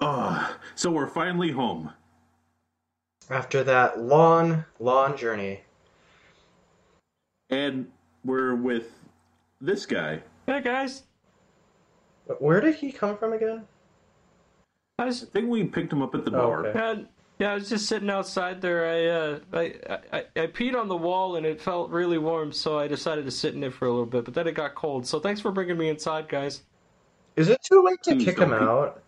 Oh, so we're finally home. After that long, long journey. And we're with this guy. Hey guys, Where did he come from again? I I think we picked him up at the Oh, bar. okay. uh, yeah, I was just sitting outside there. I, uh, I, I I peed on the wall and it felt really warm, so I decided to sit in it for a little bit. But then it got cold, so thanks for bringing me inside, guys. Is it too late to Please kick him don't out?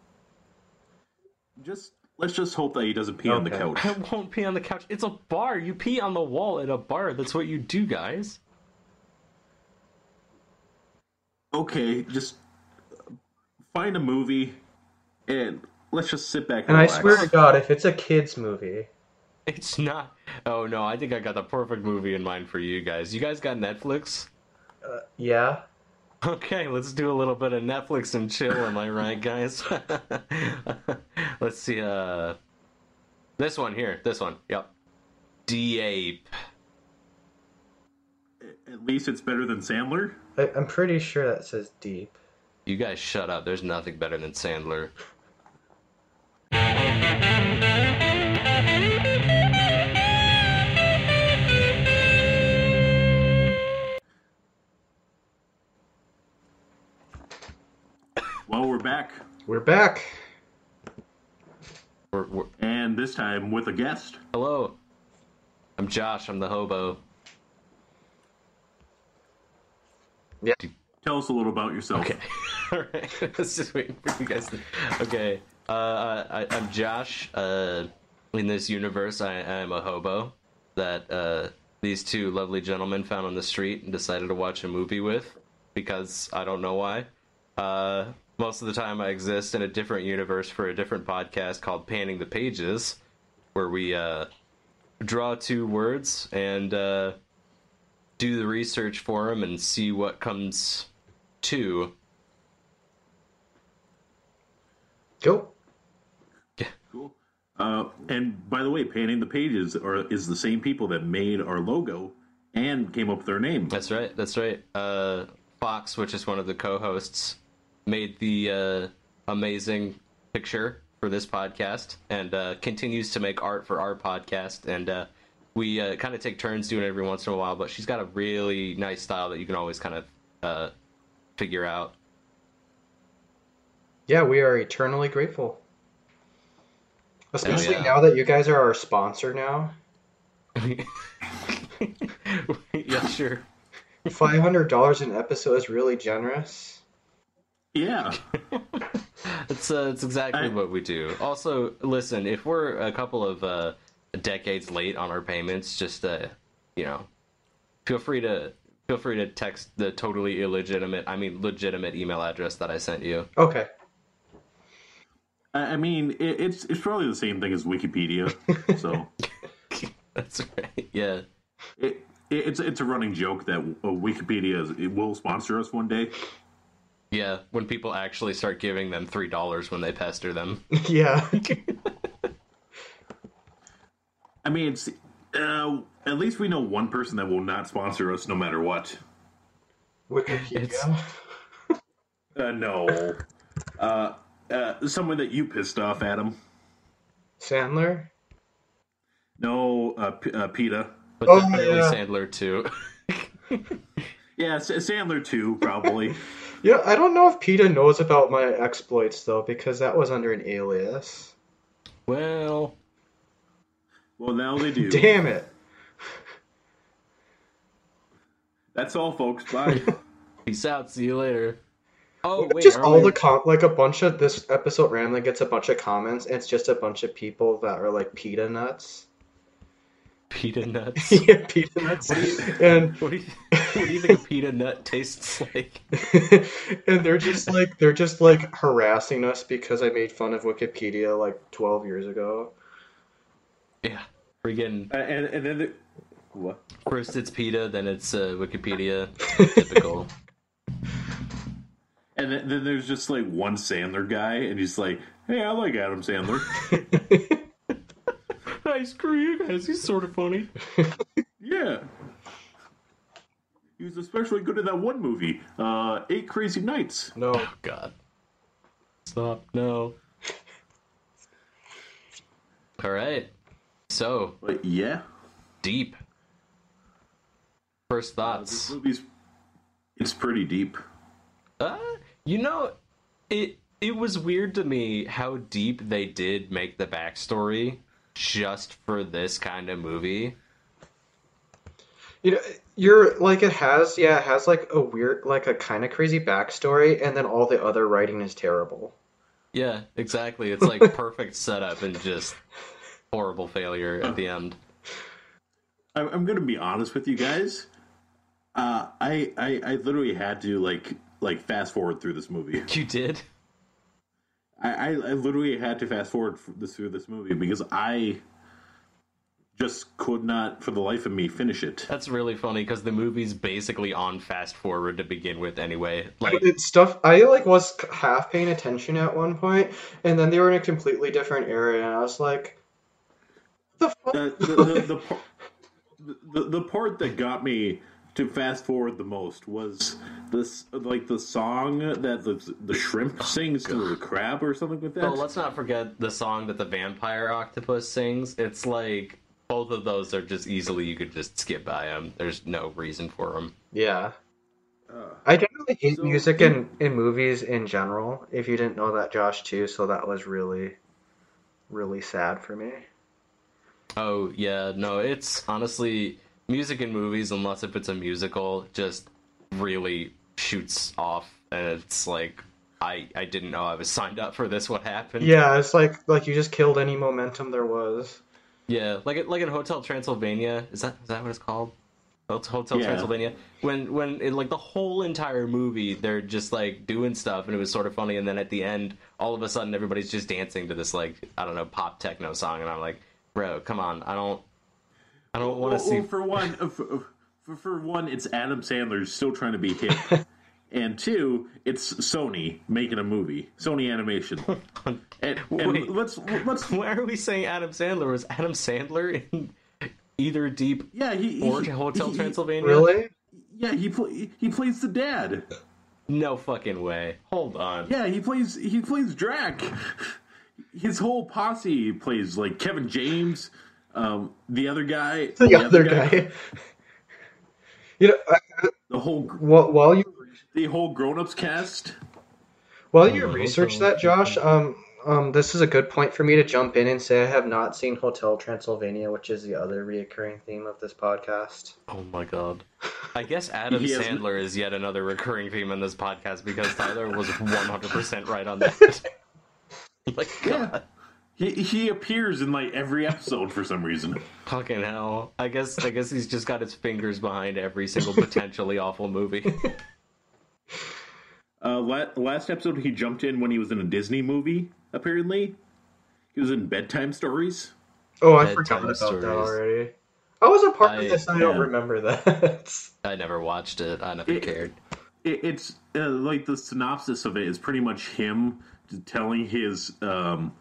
Just let's just hope that he doesn't pee on the couch. I won't pee on the couch. It's a bar. You pee on the wall at a bar. That's what you do, guys. Okay, just find a movie and let's just sit back and, And I swear to God, if it's a kids movie, It's not. Oh no, I think I got the perfect movie in mind for you guys. You guys got Netflix? uh, yeah. Okay, let's do a little bit of Netflix and chill, am I right, guys? let's see, uh. This one here, this one, yep. D-Ape. At least it's better than Sandler. I, I'm pretty sure that says deep. You guys shut up, there's nothing better than Sandler. back, We're back. We're, we're, and this time with a guest. hello. I'm Josh, I'm the hobo. Yeah. Tell us a little about yourself. Okay. Alright. I was just wait for you guys to. Okay. Uh, I, I'm Josh. Uh, in this universe, I, I am a hobo that uh, these two lovely gentlemen found on the street and decided to watch a movie with because I don't know why. Uh, most of the time, I exist in a different universe for a different podcast called Panning the Pages, where we uh, draw two words and uh, do the research for them and see what comes to. Go. Cool. Uh, and by the way, painting the pages are is the same people that made our logo and came up with their name. That's right. That's right. Uh, Fox, which is one of the co-hosts, made the uh, amazing picture for this podcast and uh, continues to make art for our podcast. And uh, we uh, kind of take turns doing it every once in a while. But she's got a really nice style that you can always kind of uh, figure out. Yeah, we are eternally grateful. Especially yeah. now that you guys are our sponsor now. yeah, sure. Five hundred dollars an episode is really generous. Yeah. It's uh, it's exactly I- what we do. Also, listen, if we're a couple of uh, decades late on our payments, just uh, you know, feel free to feel free to text the totally illegitimate, I mean legitimate email address that I sent you. Okay. I I mean, it, it's it's probably the same thing as Wikipedia. So That's right. Yeah. it, it, it's it's a running joke that uh, Wikipedia is, it will sponsor us one day. Yeah, when people actually start giving them three dollars when they pester them. yeah. I mean, it's uh, at least we know one person that will not sponsor us no matter what. Wikipedia. It's- Uh, no. Uh, uh, someone that you pissed off, Adam. Sandler. No, uh, P- uh, PETA. But Oh, definitely yeah. Sandler too. Yeah, Sandler too, probably. Yeah, I don't know if PETA knows about my exploits though, because that was under an alias. well, well, now they do. Damn it. That's all, folks. Bye. peace out. See you later. Oh wait, just all we- the com like a bunch of this episode randomly gets a bunch of comments, and it's just a bunch of people that are like PETA nuts. Pita nuts. yeah, PETA nuts. and What do you what do you think a pita nut tastes like? and they're just like they're just like harassing us because I made fun of Wikipedia like 12 years ago. Yeah, freaking Uh, and and then the, what? first it's pita, then it's uh, Wikipedia. Typical. And then, then there's just like one Sandler guy, and he's like, "Hey, I like Adam Sandler." Hey, screw you guys. He's sort of funny. yeah. He was especially good in that one movie, uh, Eight Crazy Nights. No. Oh God. Stop. No. All right. So But yeah, deep. First this thoughts. movie's it's pretty deep. Uh, you know, it it was weird to me how deep they did make the backstory just for this kind of movie. You know, you're like it has, yeah, it has like a weird, like a kind of crazy backstory, and then all the other writing is terrible. Yeah, exactly. It's like perfect setup and just horrible failure at the end. I'm, I'm gonna be honest with you guys. Uh, I, I I literally had to like like fast forward through this movie. You did? I, I, I literally had to fast forward this, through this movie because I just could not, for the life of me, finish it. That's really funny because the movie's basically on fast forward to begin with anyway. Like, It's stuff I like was half paying attention at one point, and then they were in a completely different area, and I was like, "The fuck?" The, the, the, par- the, the part that got me to fast forward the most was this like the song that the the shrimp sings to the crab or something like that. oh, let's not forget the song that the vampire octopus sings. It's like both of those are just easily you could just skip by them. There's no reason for them. Yeah. Uh, I generally hate So- music in, in movies in general. If you didn't know that, Josh, too, so that was really, really sad for me. Oh yeah, no, it's honestly music in movies, unless if it's a musical, just really shoots off, and it's like I I didn't know I was signed up for this. What happened? Yeah, it's like like you just killed any momentum there was. yeah, like like in Hotel Transylvania. Is that is that what it's called? Hotel Yeah. Transylvania. When when it, like the whole entire movie, they're just like doing stuff, and it was sort of funny. And then at the end, all of a sudden, everybody's just dancing to this like I don't know pop techno song, and I'm like, bro, come on, I don't. I don't want well, to see well, for one, uh, for, for, for one, it's Adam Sandler still trying to be hip, and two, it's Sony making a movie, Sony Animation. And, and Wait. let's let's Why are we saying Adam Sandler? Was Adam Sandler in either Deep yeah he, or he- Hotel he- Transylvania? Really? Yeah, he play, he plays the dad. No fucking way. Hold on. Yeah, he plays he plays Drac. His whole posse plays like Kevin James, um, the other guy, The, other guy. you know, I- the whole while, while you the whole grown ups cast. while you Oh, research that, Josh, um, um, this is a good point for me to jump in and say I have not seen Hotel Transylvania, which is the other reoccurring theme of this podcast. Oh my god. I guess Adam Sandler is yet another recurring theme in this podcast because Tyler was 100% right on that. like, God. He he appears in like every episode for some reason. Fucking hell. I guess I guess he's just got his fingers behind every single potentially awful movie. Uh, la- last episode he jumped in when he was in a Disney movie. Apparently, he was in Bedtime Stories. Oh, I Bedtime forgot about stories. that already. I was a part I- of this. and I don't yeah. remember that. I never watched it. I never It- cared. It, it's uh, like the synopsis of it is pretty much him telling his. Um,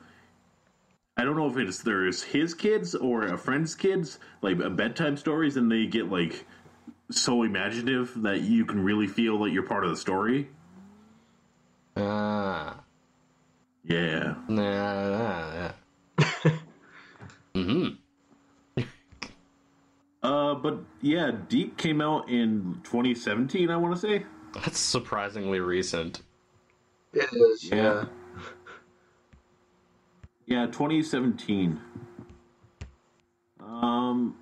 I don't know if it's there's his kids or a friend's kids, like uh, bedtime stories, and they get like so imaginative that you can really feel that you're part of the story. Ah. Yeah. Nah, nah, nah. mm-hmm. Uh, but yeah, Deep came out in 2017. I want to say. That's surprisingly recent. it is, Yeah. yeah. Yeah, 2017. Um,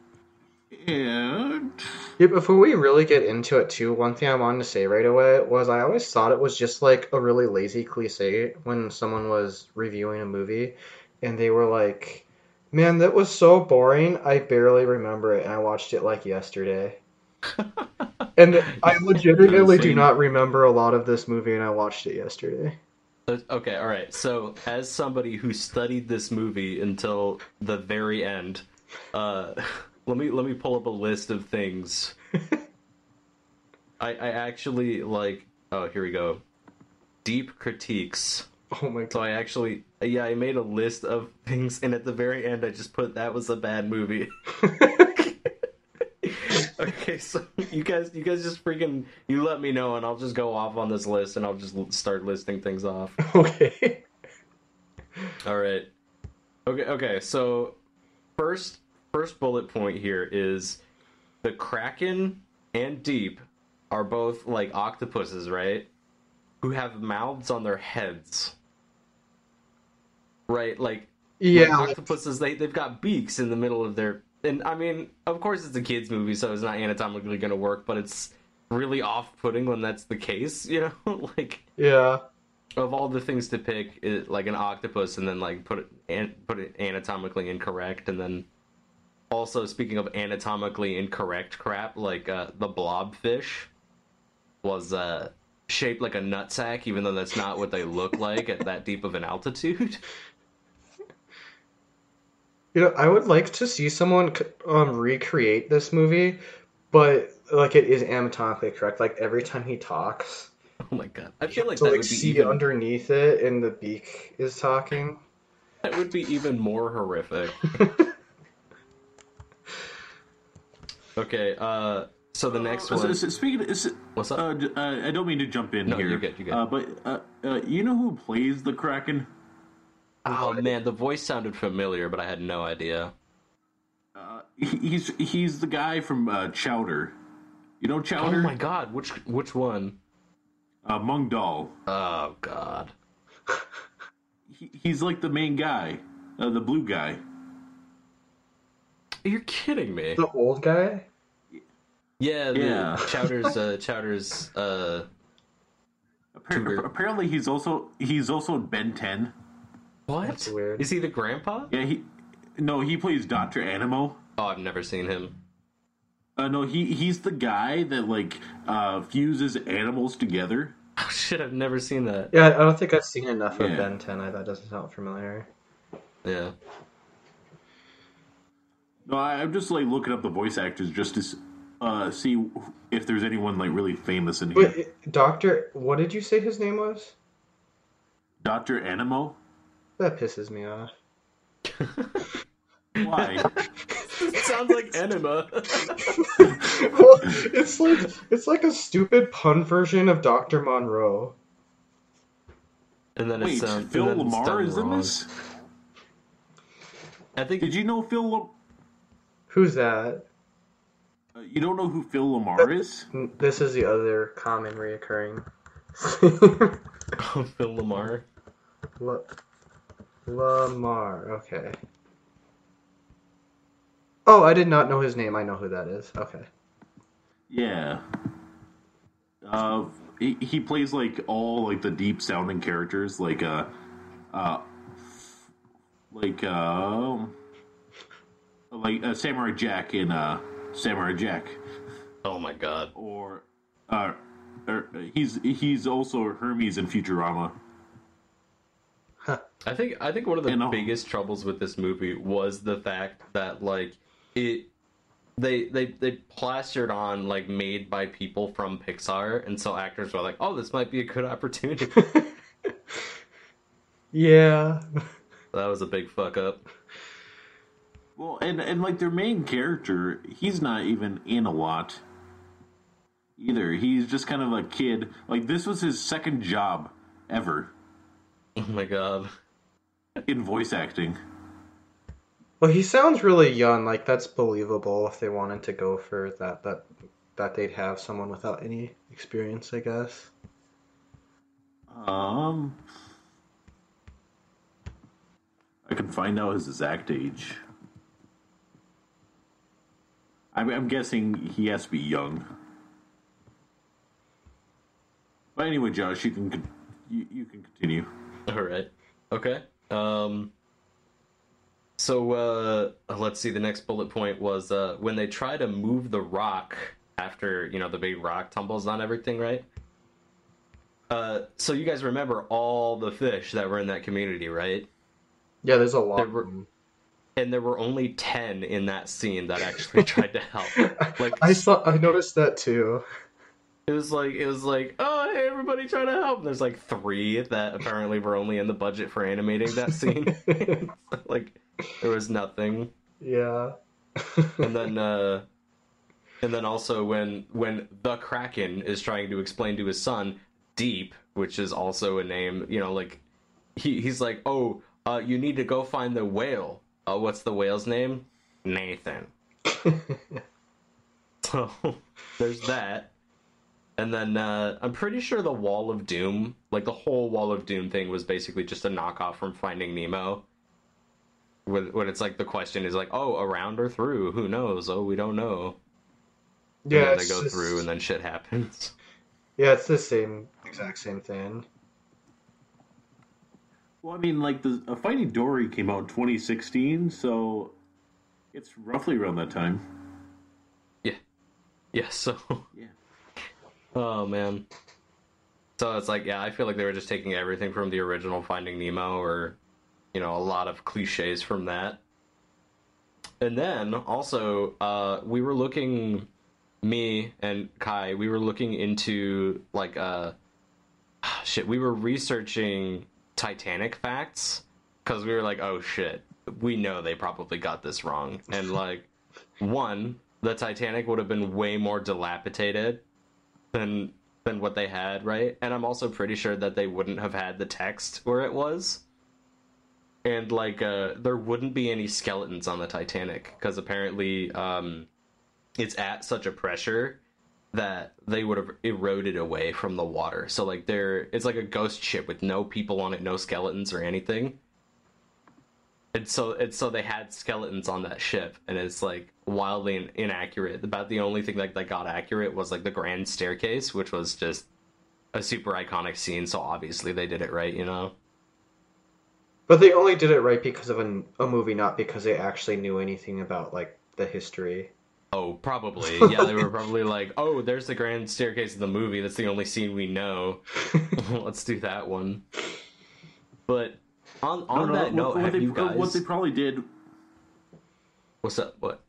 and Yeah, before we really get into it too, one thing I wanted to say right away was I always thought it was just like a really lazy cliche when someone was reviewing a movie and they were like, Man, that was so boring, I barely remember it and I watched it like yesterday. And I legitimately do not remember a lot of this movie and I watched it yesterday. Okay, all right. So, as somebody who studied this movie until the very end, uh, let me let me pull up a list of things. I I actually like. Oh, here we go. Deep critiques. Oh my god. So god. I actually, yeah, I made a list of things, and at the very end, I just put that was a bad movie. okay, so you guys, you guys just freaking, you let me know, and I'll just go off on this list, and I'll just start listing things off. okay. All right. Okay, okay. So first first bullet point here is the Kraken and Deep are both like octopuses, right? Who have mouths on their heads. Right? Like Yeah, like, octopuses they they've got beaks in the middle of their and I mean, of course it's a kids movie, so it's not anatomically going to work, but it's really off-putting when that's the case, you know? like yeah. of all the things to pick, it, like an octopus, and then like put it an, put it anatomically incorrect, and then also speaking of anatomically incorrect crap, like uh, the blobfish was uh, shaped like a nutsack, even though that's not what they look like at that deep of an altitude. You know, I would like to see someone um recreate this movie, but like it is anatomically correct. Like every time he talks, oh my god, I feel like to that like would be see even underneath it, and the beak is talking. that would be even more horrific. okay, uh, so the next Uh, one, s- s- speaking, of, s- what's up? uh, uh, I don't mean to jump in No, here. you're good, you're good. Uh, but uh, uh, you know who plays the Kraken? Oh man, the voice sounded familiar, but I had no idea. Uh, he's he's the guy from uh, Chowder. You know Chowder? Oh my god, which which one? Uh, Mung Daal. Oh god. He, he's like the main guy, uh, the blue guy. You're kidding me. The old guy. Yeah, the Yeah. Chowder's uh Chowder's uh Appar- apparently, he's also he's also in Ben Ten. What? That's weird. Is he the grandpa? Yeah, he no, he plays Doctor Animo. Oh, I've never seen him. Uh, no, he he's the guy that like uh, fuses animals together. Oh shit, I've never seen that. Yeah, I don't think I've seen enough of Yeah. Ben 10. I, that doesn't sound familiar. Yeah. No, I, I'm just like looking up the voice actors just to uh, see if there's anyone like really famous in here. Wait, Doctor, what did you say his name was? Doctor Animo. That pisses me off. Why? Sounds like enema. well, it's like it's like a stupid pun version of Doctor Moreau. and then it Wait, sounds Phil and then LaMarr done is in this? I think Did you know Phil? Lam- Who's that? uh, you don't know who Phil LaMarr is? This is the other common reoccurring. Phil LaMarr. La- LaMarr. Okay. Oh, I did not know his name. I know who that is. Okay. Yeah. Uh, he, he plays like all like the deep sounding characters, like uh, uh, like uh, like uh, Samurai Jack in uh, Samurai Jack, Oh my god. or uh, er, he's he's also Hermes in Futurama. I think I think one of the And, biggest troubles with this movie was the fact that like it they they they plastered on like made by people from Pixar and so actors were like, "Oh, this might be a good opportunity." Yeah. that was a big fuck up. Well, and and like their main character, he's not even in a lot either. He's just kind of a kid. Like this was his second job ever Oh my god. in voice acting. Well, he sounds really young. Like that's believable if they wanted to go for that. That that they'd have someone without any experience. I guess. Um, I can find out his exact age. I'm, I'm guessing he has to be young. But anyway, Josh, you can you, you can continue. All right. Okay. Um so uh let's see the next bullet point was uh when they try to move the rock after, you know, the big rock tumbles on everything, right? Uh so you guys remember all the fish that were in that community, right? Yeah, there's a lot. There of were- them. And there were only 10 in that scene that actually tried to help. Like I saw. I noticed that too. It was like it was like, oh hey everybody try to help. And there's like three that apparently were only in the budget for animating that scene. like there was nothing. yeah. And then uh and then also when when the Kraken is trying to explain to his son Deep, which is also a name, you know, like he he's like, "Oh, uh, you need to go find the whale. Uh, what's the whale's name? Nathan. So there's that. And then uh, I'm pretty sure the Wall of Doom, like the whole Wall of Doom thing, was basically just a knockoff from Finding Nemo. When, when it's like the question is like, oh, around or through? Who knows? Oh, we don't know. And yeah, then they go just- through, and then shit happens. yeah, it's the same exact same thing. Well, I mean, like the uh, Finding Dory came out in 2016, so it's roughly around that time. Yeah. Yeah. So. Yeah. Oh man. So it's like, yeah, I feel like they were just taking everything from the original Finding Nemo, or you know, a lot of cliches from that. And then also, uh, we were looking, me and Kai, we were looking into like, uh, shit, we were researching Titanic facts because we were like, oh shit, we know they probably got this wrong, and like, one, the Titanic would have been way more dilapidated than than what they had, right? And I'm also pretty sure that they wouldn't have had the text where it was. And like uh there wouldn't be any skeletons on the Titanic because apparently um it's at such a pressure that they would have eroded away from the water. So like they're it's like a ghost ship with no people on it, no skeletons or anything. And so and so they had skeletons on that ship and it's like wildly in- inaccurate. About the only thing like that got accurate was like the grand staircase, which was just a super iconic scene, so obviously they did it right, you know. But they only did it right because of a, a movie, not because they actually knew anything about like the history. Oh, probably. Yeah, they were probably like, "Oh, there's the grand staircase in the movie. That's the only scene we know. Let's do that one." But on on No, no, that what- note, what, have they, you guys? what they probably did What's up? What?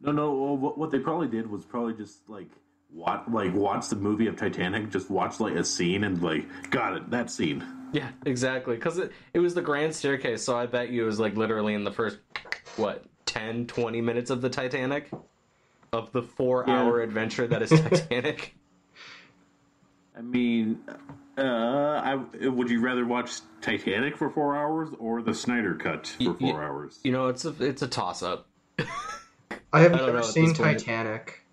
No, no. well, What, what they probably did was probably just like watch, like watch the movie of Titanic. Just watch like a scene and like, got it, that scene. Yeah, exactly. Because it, it was the grand staircase, so I bet you it was like literally in the first, what, 10, 20 minutes of the Titanic? Of the four hour adventure that is Titanic? I mean, uh, I would you rather watch Titanic for four hours or the Snyder cut for four hours? You know, it's a it's a toss up. I have I never seen this point. Titanic.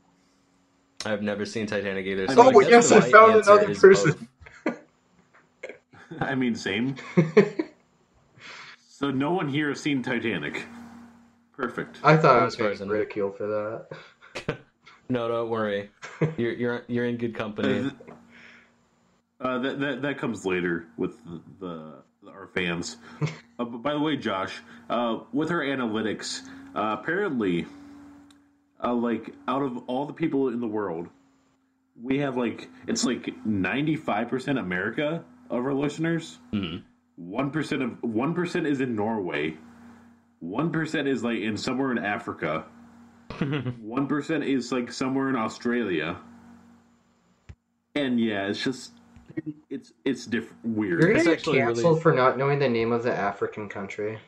I've never seen Titanic either. Oh, I yes, I found another person. I mean, same. So no one here has seen Titanic. Perfect. I thought I One was getting person. ridiculed for that. No, don't worry. You're you're you're in good company. Uh, that, that that comes later with the, the our fans. uh, but by the way, Josh, uh, with our analytics, uh, apparently, uh, like out of all the people in the world, we have like it's like ninety five percent America of our listeners. One percent of one percent is in Norway. One percent is like in somewhere in Africa. One percent is like somewhere in Australia. And yeah, it's just it's it's diff- weird. You're It's gonna get actually really- for not knowing the name of the African country.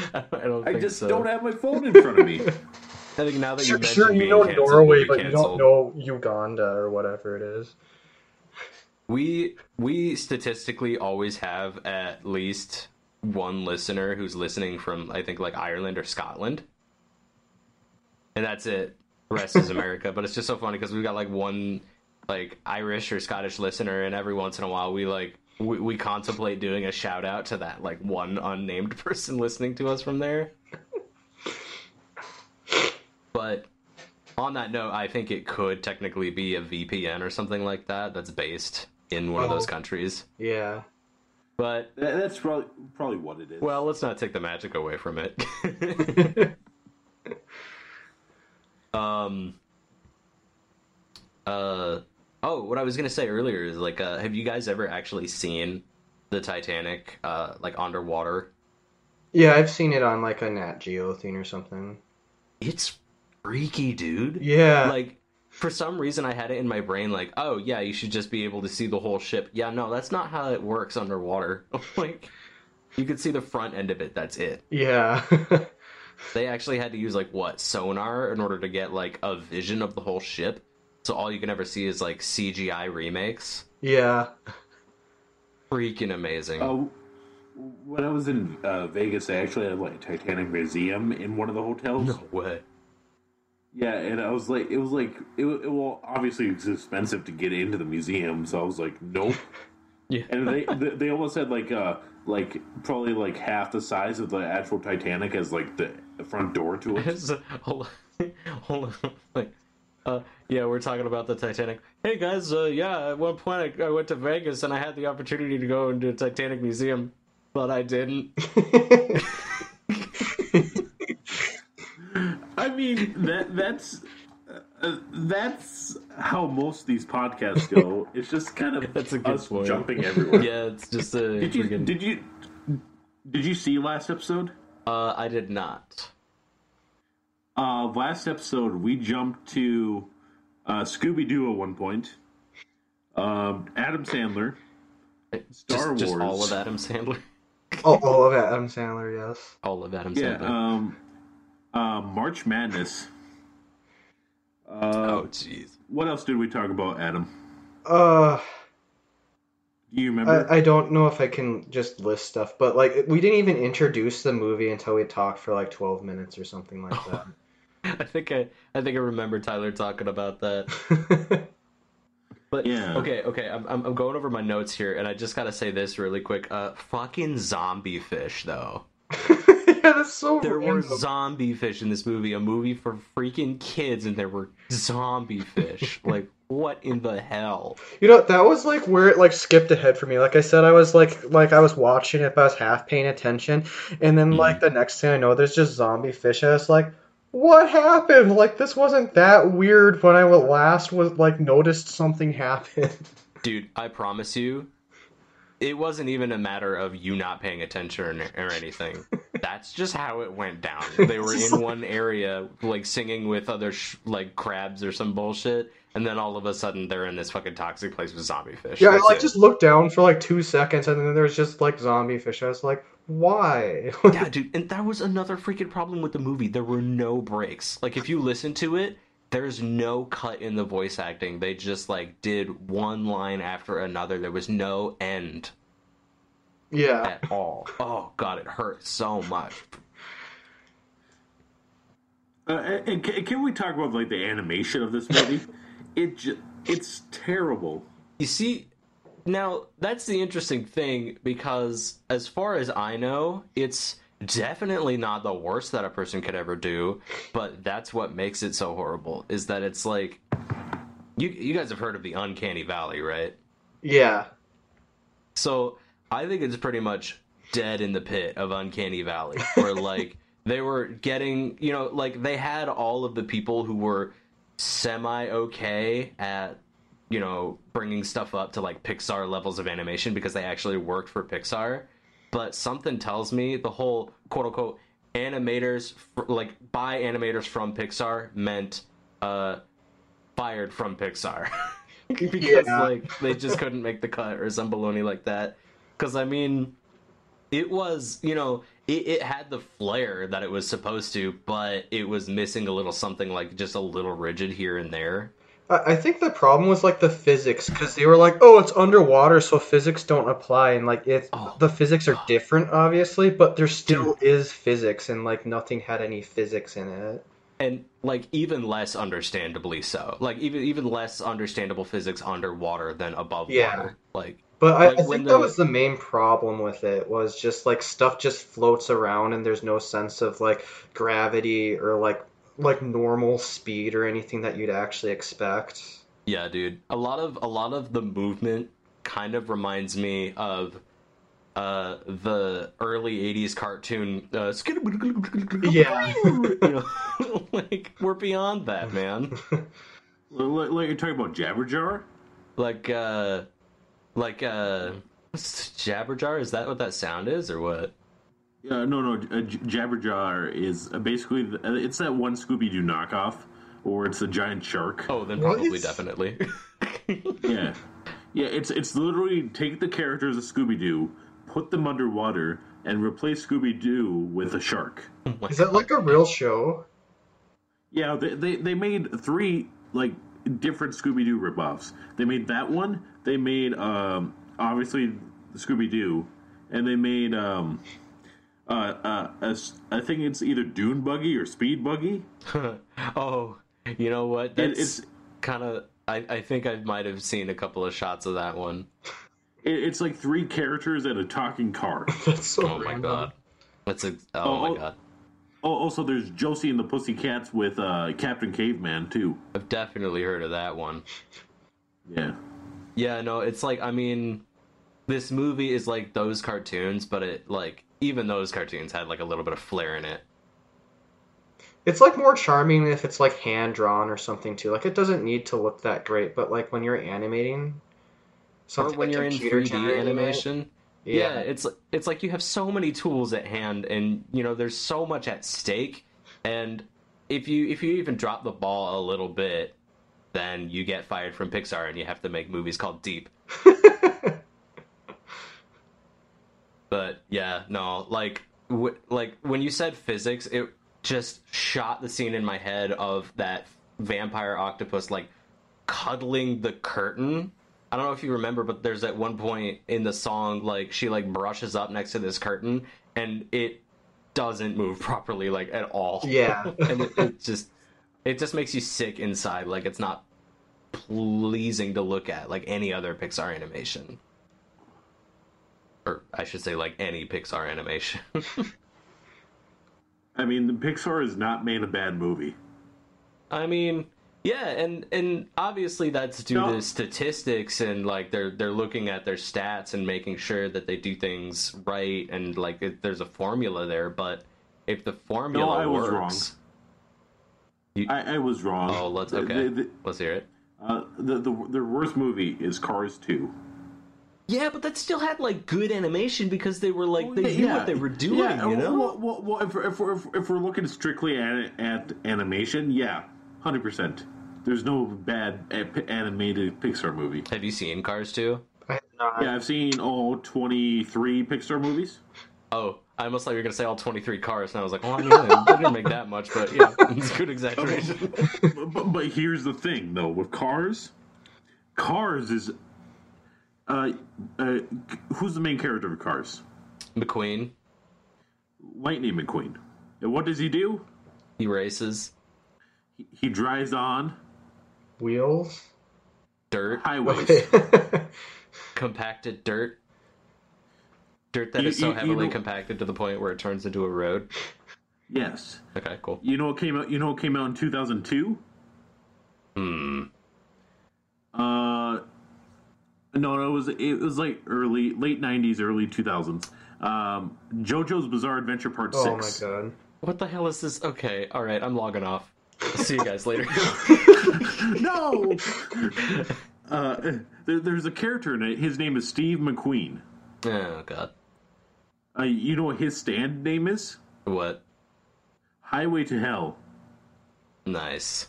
I don't I just so. don't have my phone in front of me. I think now that you Sure, mentioned sure you know canceled, Norway, we'll be but you don't know Uganda or whatever it is. We we statistically always have at least one listener who's listening from I think like Ireland or Scotland, and that's it. The rest is America. But it's just so funny because we've got like one like Irish or Scottish listener, and every once in a while we like we, we contemplate doing a shout out to that like one unnamed person listening to us from there. but on that note, I think it could technically be a VPN or something like that that's based in one of those Oh. countries. Yeah. But That- That's probably probably what it is. well, let's not take the magic away from it. um. Uh. Oh, what I was gonna say earlier is like, uh, have you guys ever actually seen the Titanic, uh, like underwater? Yeah, I've seen it on like a Nat Geo thing or something. It's freaky, dude. Yeah. Like, for some reason, I had it in my brain, like, oh yeah, you should just be able to see the whole ship. Yeah, no, that's not how it works underwater. like, you could see the front end of it. That's it. yeah. They actually had to use like what sonar in order to get like a vision of the whole ship. So all you can ever see is like CGI remakes. yeah. freaking amazing. Oh, when I was in uh, Vegas, I actually had like a Titanic museum in one of the hotels. no way. Yeah, and I was like, it was like, it, wa- it well, obviously it's expensive to get into the museum, so I was like, nope. Yeah. And they they, they almost had like uh like probably like half the size of the actual Titanic as like the front door to it. So, hold on, hold on. Like, uh, yeah, we're talking about the Titanic. Hey guys, uh, yeah, at one point I, I went to Vegas and I had the opportunity to go into a Titanic museum, but I didn't. I mean that that's uh, that's how most of these podcasts go. It's just kind of That's a good us point. jumping everywhere. Yeah, it's just a. Did you freaking- did you did you see last episode? uh, I did not. Uh, last episode we jumped to uh, Scooby Doo at one point. Um, Adam Sandler, Star just, just Wars. all of Adam Sandler. oh, all of Adam Sandler, yes. All of Adam yeah, Sandler. um, uh, March Madness. Uh, oh, jeez. what else did we talk about, Adam? Uh, Do you remember? I, I don't know if I can just list stuff, but like we didn't even introduce the movie until we talked for like 12 minutes or something like that. I think I, I think I remember Tyler talking about that. But Yeah. okay, okay, I'm, I'm going over my notes here, and I just gotta say this really quick. Uh, fucking zombie fish, though. yeah, that's so There were zombie fish in this movie, a movie for freaking kids, and there were zombie fish. like, what in the hell? You know, that was like where it like skipped ahead for me. Like I said, I was like like I was watching it, but I was half paying attention, and then like the next thing I know, there's just zombie fish. I was like, what happened? Like this wasn't that weird when I last was like noticed something happened. Dude, I promise you, it wasn't even a matter of you not paying attention or, or anything. That's just how it went down. They were in one area, like singing with other sh- like crabs or some bullshit, and then all of a sudden they're in this fucking toxic place with zombie fish. Yeah, I like it. just looked down for like two seconds, and then there was just like zombie fish. I was like, why? yeah, dude, and that was another freaking problem with the movie. There were no breaks. Like if you listen to it, there's no cut in the voice acting. They just like did one line after another. There was no end yeah. at all. Oh god, it hurt so much. Uh, and can, can we talk about like the animation of this movie? it ju- it's terrible. You see, now that's the interesting thing because as far as I know, it's definitely not the worst that a person could ever do, but that's what makes it so horrible is that it's like you you guys have heard of the uncanny valley, right? Yeah. So I think it's pretty much dead in the pit of Uncanny Valley, where like they were getting, you know, like they had all of the people who were semi okay at, you know, bringing stuff up to like Pixar levels of animation because they actually worked for Pixar. But something tells me the whole quote unquote animators, like by animators from Pixar, meant uh, fired from Pixar. because Yeah. like they just couldn't make the cut or some baloney like that. Because I mean, it was you know it, it had the flair that it was supposed to, but it was missing a little something like just a little rigid here and there. I think the problem was like the physics because they were like, "Oh, it's underwater, so physics don't apply," and like it, Oh. the physics are different, obviously, but there still is physics, and like nothing had any physics in it. and like even less understandably so like even even less understandable physics underwater than above Yeah. water like But I, Like, I think the- that was the main problem with it was just like stuff just floats around, and there's no sense of like gravity or like like normal speed or anything that you'd actually expect. yeah dude a lot of a lot of the movement kind of reminds me of uh the early 80s cartoon uh Yeah. you know like we're beyond that man Like, like you're talking about Jabberjaw. like uh like uh what's Jabberjaw is that what that sound is or what Uh, no, no, uh, J- Jabberjaw is uh, basically the, uh, it's that one Scooby Doo knockoff, or it's a giant shark. oh then What? probably definitely Yeah, yeah. It's it's literally take the characters of Scooby Doo, put them underwater, and replace Scooby Doo with a shark. Is that like a real show? Yeah, they, they they made three like different Scooby Doo ripoffs. They made that one. They made um obviously Scooby Doo, and they made um, uh, uh, a s- I think it's either Dune Buggy or Speed Buggy. oh, you know what? It, That's it's kind of. I, I think I might have seen a couple of shots of that one. it, it's like three characters and a talking car. That's so Oh my random. god. That's a. Oh, Oh, my oh. god. Oh, also, there's Josie and the Pussycats with uh, Captain Caveman too. I've definitely heard of that one. Yeah. Yeah, no, it's like I mean, this movie is like those cartoons, but it like even those cartoons had like a little bit of flair in it. It's like more charming if it's like hand drawn or something too. Like it doesn't need to look that great, but like when you're animating Or something when like you're in 3D generated, animation, yeah. yeah. it's it's like you have so many tools at hand, and you know there's so much at stake, and if you if you even drop the ball a little bit, then you get fired from Pixar, and you have to make movies called Deep. But yeah, no, like w- like when you said physics, it just shot the scene in my head of that vampire octopus like cuddling the curtain. I don't know if you remember, but there's at one point in the song like she like brushes up next to this curtain and it doesn't move properly like at all. Yeah. and it, it just it just makes you sick inside. Like it's not pleasing to look at like any other Pixar animation. Or I should say like any Pixar animation. I mean, the Pixar has not made a bad movie. I mean, yeah, and and obviously that's due No. to statistics and like they're they're looking at their stats and making sure that they do things right and like it, there's a formula there. But if the formula no, I was works, I, I was wrong. oh, let's okay, the- the- let's hear it. uh, the, the the worst movie is Cars Two. Yeah, but that still had like good animation because they were like they knew what they were doing. Yeah, you know, well, well, well, if, if, we're, if we're looking strictly at, at animation, yeah, hundred percent. There's no bad animated Pixar movie. have you seen Cars 2? I have not. Yeah, I've seen all 23 Pixar movies. Oh, I almost thought you were gonna say all twenty three cars, and I was like, well, I mean, they didn't make that much, but yeah, it's a good exaggeration. but, but here's the thing, though, with Cars, Cars is. Uh, uh, who's the main character of Cars? McQueen, Lightning McQueen. And what does he do? he races He, he drives on Wheels. dirt, highways. compacted dirt, dirt that You- is so you- you heavily know- compacted to the point where it turns into a road. yes. Okay, cool. You know what came out? You know what came out in 2002? Hmm. Uh, no, no, it was it was like early, late '90s, early 2000s. Um, JoJo's Bizarre Adventure Part oh my Six. god. What the hell is this? Okay, all right, I'm logging off. See you guys later. no. uh, there, there's a character in it. His name is Steve McQueen. oh god, Uh, you know what his stand name is? what? Highway to Hell. Nice.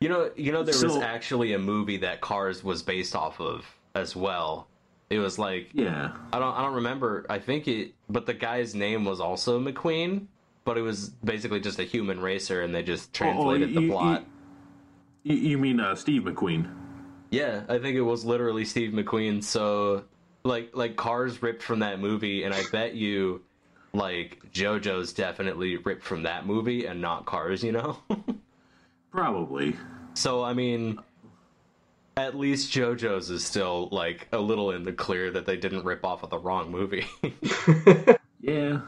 You know, you know, there was actually a movie that Cars was based off of as well. It was like Yeah. I don't I don't remember. I think it, but the guy's name was also McQueen, but it was basically just a human racer, and they just translated the you, plot. You, you mean uh, Steve McQueen? Yeah, I think it was literally Steve McQueen. So, like, like Cars ripped from that movie, and I bet you, like, JoJo's definitely ripped from that movie and not Cars. You know. Probably. so I mean. At least JoJo's is still like a little in the clear that they didn't rip off of the wrong movie. Yeah.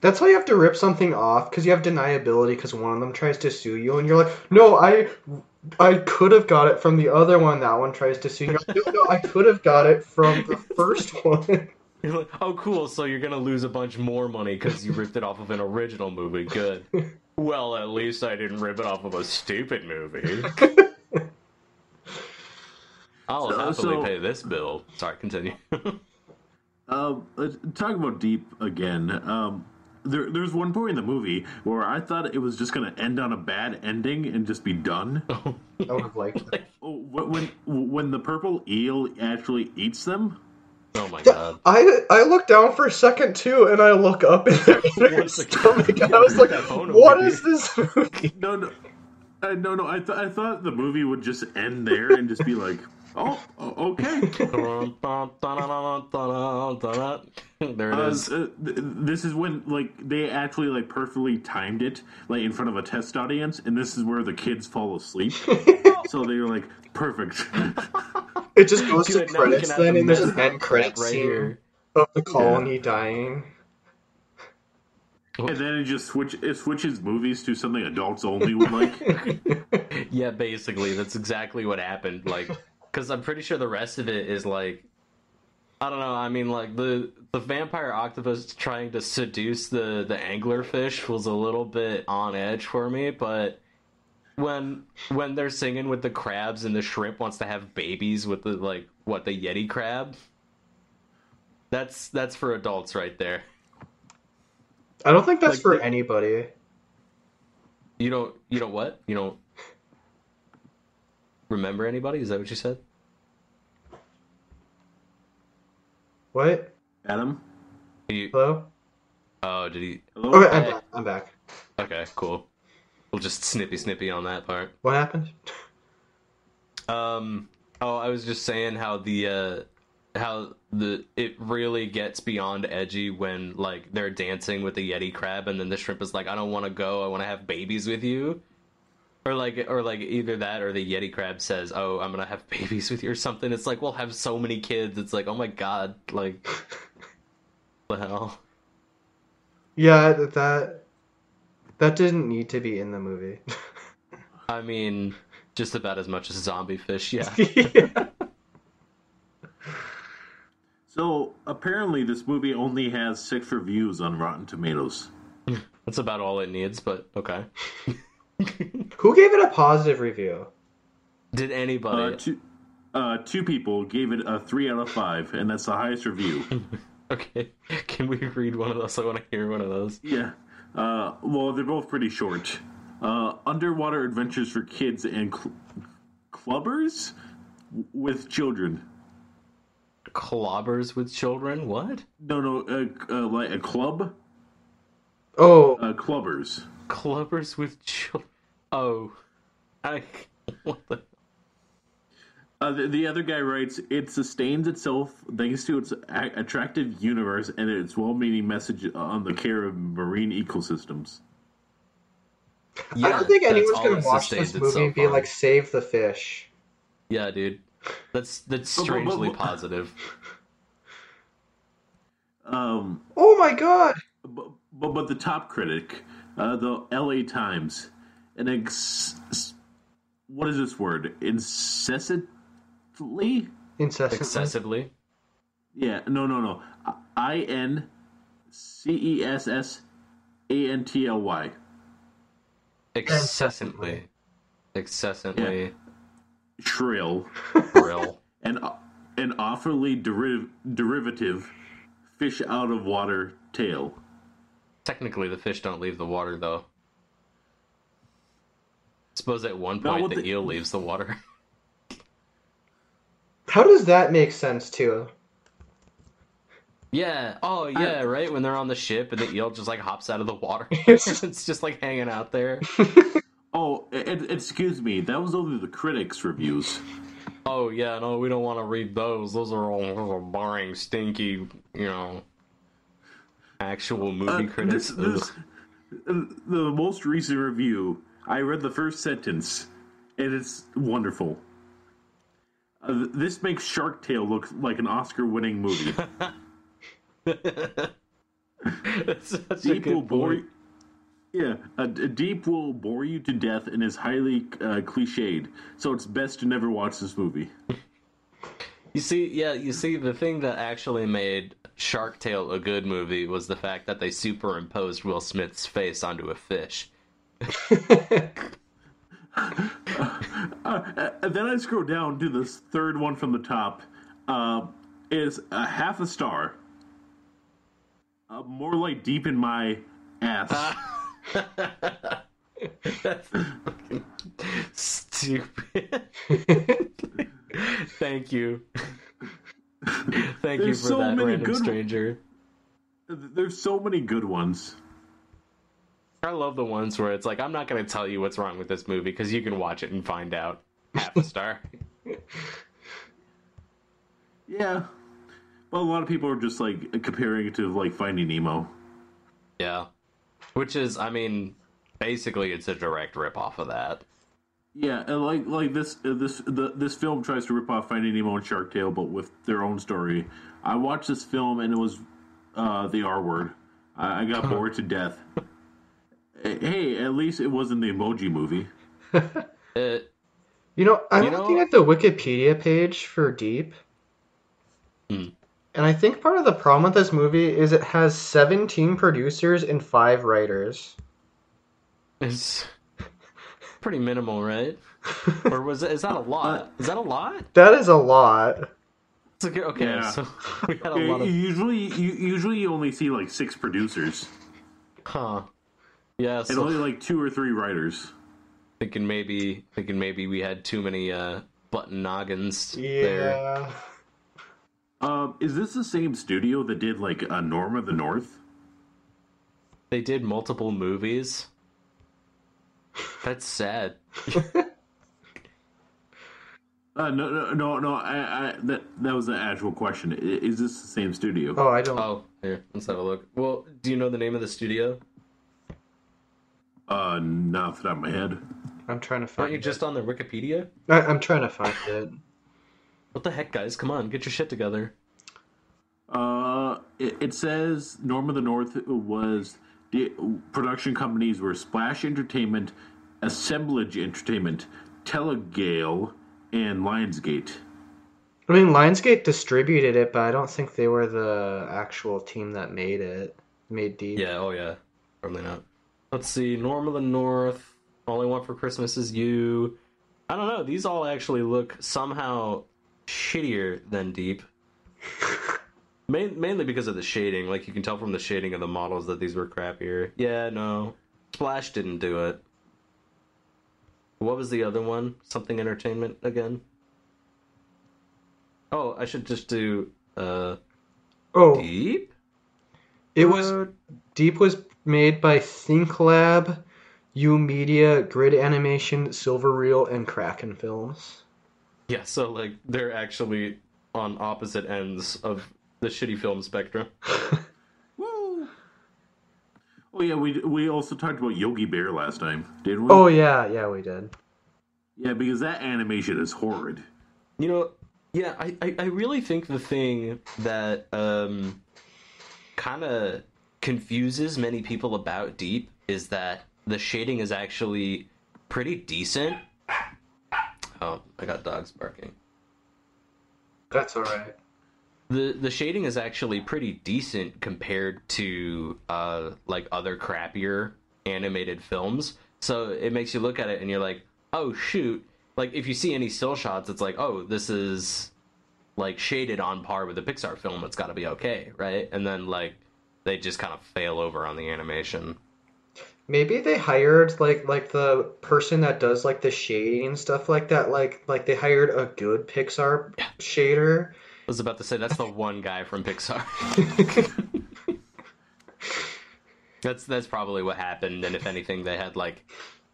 That's how you have to rip something off because you have deniability because one of them tries to sue you and you're like, no, I, I could have got it from the other one. That one tries to sue you. Like, no, no, I could have got it from the first one. You're like, oh, cool. So you're gonna lose a bunch more money because you ripped it off of an original movie. Good. well, at least I didn't rip it off of a stupid movie. I'll So- happily so- pay this bill. Sorry, continue. Um, talk about deep again. Um, there, there's one point in the movie where I thought it was just going to end on a bad ending and just be done. I would have liked that. Oh, when when the purple eel actually eats them. oh my god. I I looked down for a second too, and I look up in their, in their Once again, stomach, and I was like, that phone "What over is this movie?" No, no, uh, no, no. I thought I thought the movie would just end there and just be like, Oh, okay. there it Uh, is. uh, th- this is when like they actually like perfectly timed it like in front of a test audience and this is where the kids fall asleep so they're like perfect It just goes Good, to credits can have then, the and there's an end credit right scene here. of the colony dying. and then it just switch it switches movies to something adults only would like Yeah, basically, that's exactly what happened. Like, because I'm pretty sure the rest of it is like, I don't know. I mean, like the the vampire octopus trying to seduce the the anglerfish was a little bit on edge for me, but when when they're singing with the crabs and the shrimp wants to have babies with the like what the yeti crab, that's that's for adults right there. I don't think that's Like for anybody. You don't you don't what you don't remember anybody? Is that what you said? What? adam You, Hello? oh, did he? hello Okay, I'm back. I'm back. Okay, cool. We'll just snippy snippy on that part. What happened? Um. Oh, I was just saying how the uh, how the it really gets beyond edgy when like they're dancing with the yeti crab, and then the shrimp is like, "I don't want to go. I want to have babies with you." Or like, or like either that, or the yeti crab says, "Oh, I'm gonna have babies with you," or something. It's like we'll have so many kids. It's like, oh my god, like, what the hell? Yeah, that that, that didn't need to be in the movie. I mean, just about as much as zombie fish, yeah. yeah. so apparently this movie only has six reviews on rotten tomatoes That's about all it needs, but okay. Who gave it a positive review? Did uh, anybody? two, uh, two people gave it a three out of five and that's the highest review Okay, can we read one of those? I want to hear one of those. Yeah. Uh, well, they're both pretty short. Uh, underwater adventures for kids and cl- clubbers with children. Clobbers with children? What? No, no, uh, uh, like a club. Oh, Uh, clubbers. Clubbers with children? Oh, I. What the? Uh, the, the other guy writes, "It sustains itself thanks to its a- attractive universe and its well-meaning message on the care of marine ecosystems." Yeah, I don't think anyone's gonna watch this movie and be on. like, "Save the fish." Yeah, dude. That's that's But- but- strangely positive. Um, Oh my god! but, but, but the top critic, uh, the L.A. Times, an ex- what is this word? Incessantly? Incessantly. Excessively. Yeah, no, no, no. I N C E S S A N T L Y. Excessively. Excessively. Shrill. Brill. An, an awfully deriv- derivative fish out of water tale. Technically, the fish don't leave the water, though. Suppose at one No, point the the- eel leaves the water. How does that make sense too? Yeah. Oh, yeah. right. When they're on the ship and the eel just like hops out of the water, it's just like hanging out there. Oh, e- excuse me. That was only the critics' reviews. Oh yeah, no, we don't want to read those. Those are all those are boring, stinky, you know, actual movie Uh, critics. this- this- uh, the most recent review, I read the first sentence, and it's wonderful. Uh, this makes Shark Tale look like an Oscar-winning movie. That's such a Deep will bore. point. Yeah, a, a deep will bore you to death and is highly uh, cliched. So it's best to never watch this movie. You see, yeah, you see, the thing that actually made Shark Tale a good movie was the fact that they superimposed Will Smith's face onto a fish. Uh, and then I scroll down to this third one from the top. Uh, is a half a star. Uh, more like deep in my ass. That's stupid. Thank you. Thank you There's for so that many random good- stranger. There's so many good ones. I love the ones where it's like, I'm not going to tell you what's wrong with this movie because you can watch it and find out. Half a star. Yeah. Well, a lot of people are just like comparing it to like Finding Nemo. Yeah. Which is, I mean, basically it's a direct rip off of that. Yeah, and like like this uh, this the, this film tries to rip off Finding Nemo and Shark Tale, but with their own story. I watched this film and it was uh, the R word. I, I got bored to death. Hey, at least it wasn't the Emoji Movie. It, You know, I'm You know- looking at the Wikipedia page for Deep. Hmm. And I think part of the problem with this movie is it has 17 producers and 5 writers. it's pretty minimal, right? Or was it, is that a lot? Is that a lot? That is a lot. It's okay, okay Yeah. so we had a lot of. Usually, you, usually you only see like six producers Huh. Yeah, and only like two or three writers. thinking maybe thinking maybe we had too many uh, button noggins there. Yeah. Um, is this the same studio that did like uh, Norm of the North? They did multiple movies. That's sad. Uh, no, no, no, no. I, I, that that was the actual question. I- Is this the same studio? Oh, I don't. Oh, here, let's have a look. Well, do you know the name of the studio? Uh, not off the top of my head. I'm trying to find Aren't find you it. just on the Wikipedia? I, I'm trying to find it. What the heck, guys? Come on, get your shit together. Uh, it, it says Norm of the North was the production companies were Splash Entertainment, Assemblage Entertainment, Telegael, and Lionsgate. I mean, Lionsgate distributed it, but I don't think they were the actual team that made it. Made Deep. Yeah, oh yeah. Probably not. Let's see, Norm of the North, All I Want for Christmas Is You. I don't know, these all actually look somehow shittier than Deep. Main, mainly because of the shading. Like, you can tell from the shading of the models that these were crappier. Yeah, no. Splash didn't do it. What was the other one? Something Entertainment again? Oh, I should just do, uh, Oh, Deep? it was Deep was made by ThinkLab, U Media, Grid Animation, Silver Reel, and Kraken Films. Yeah, so like they're actually on opposite ends of the shitty film spectrum. Woo! Oh yeah, we we also talked about Yogi Bear last time, didn't we? Oh yeah, yeah, we did. yeah, because that animation is horrid. You know, yeah, I, I, I really think the thing that um kind of confuses many people about Deep is that the shading is actually pretty decent. Oh, I got dogs barking. That's all right. The the shading is actually pretty decent compared to uh like other crappier animated films. So it makes you look at it and you're like oh shoot. Like if you see any still shots it's like oh this is like shaded on par with a pixar film. It's got to be okay right? And then like they just kind of fail over on the animation. Maybe they hired like like the person that does like the shading and stuff like that. Like like they hired a good Pixar shader. I was about to say that's the one guy from pixar That's that's probably what happened, and if anything, they had like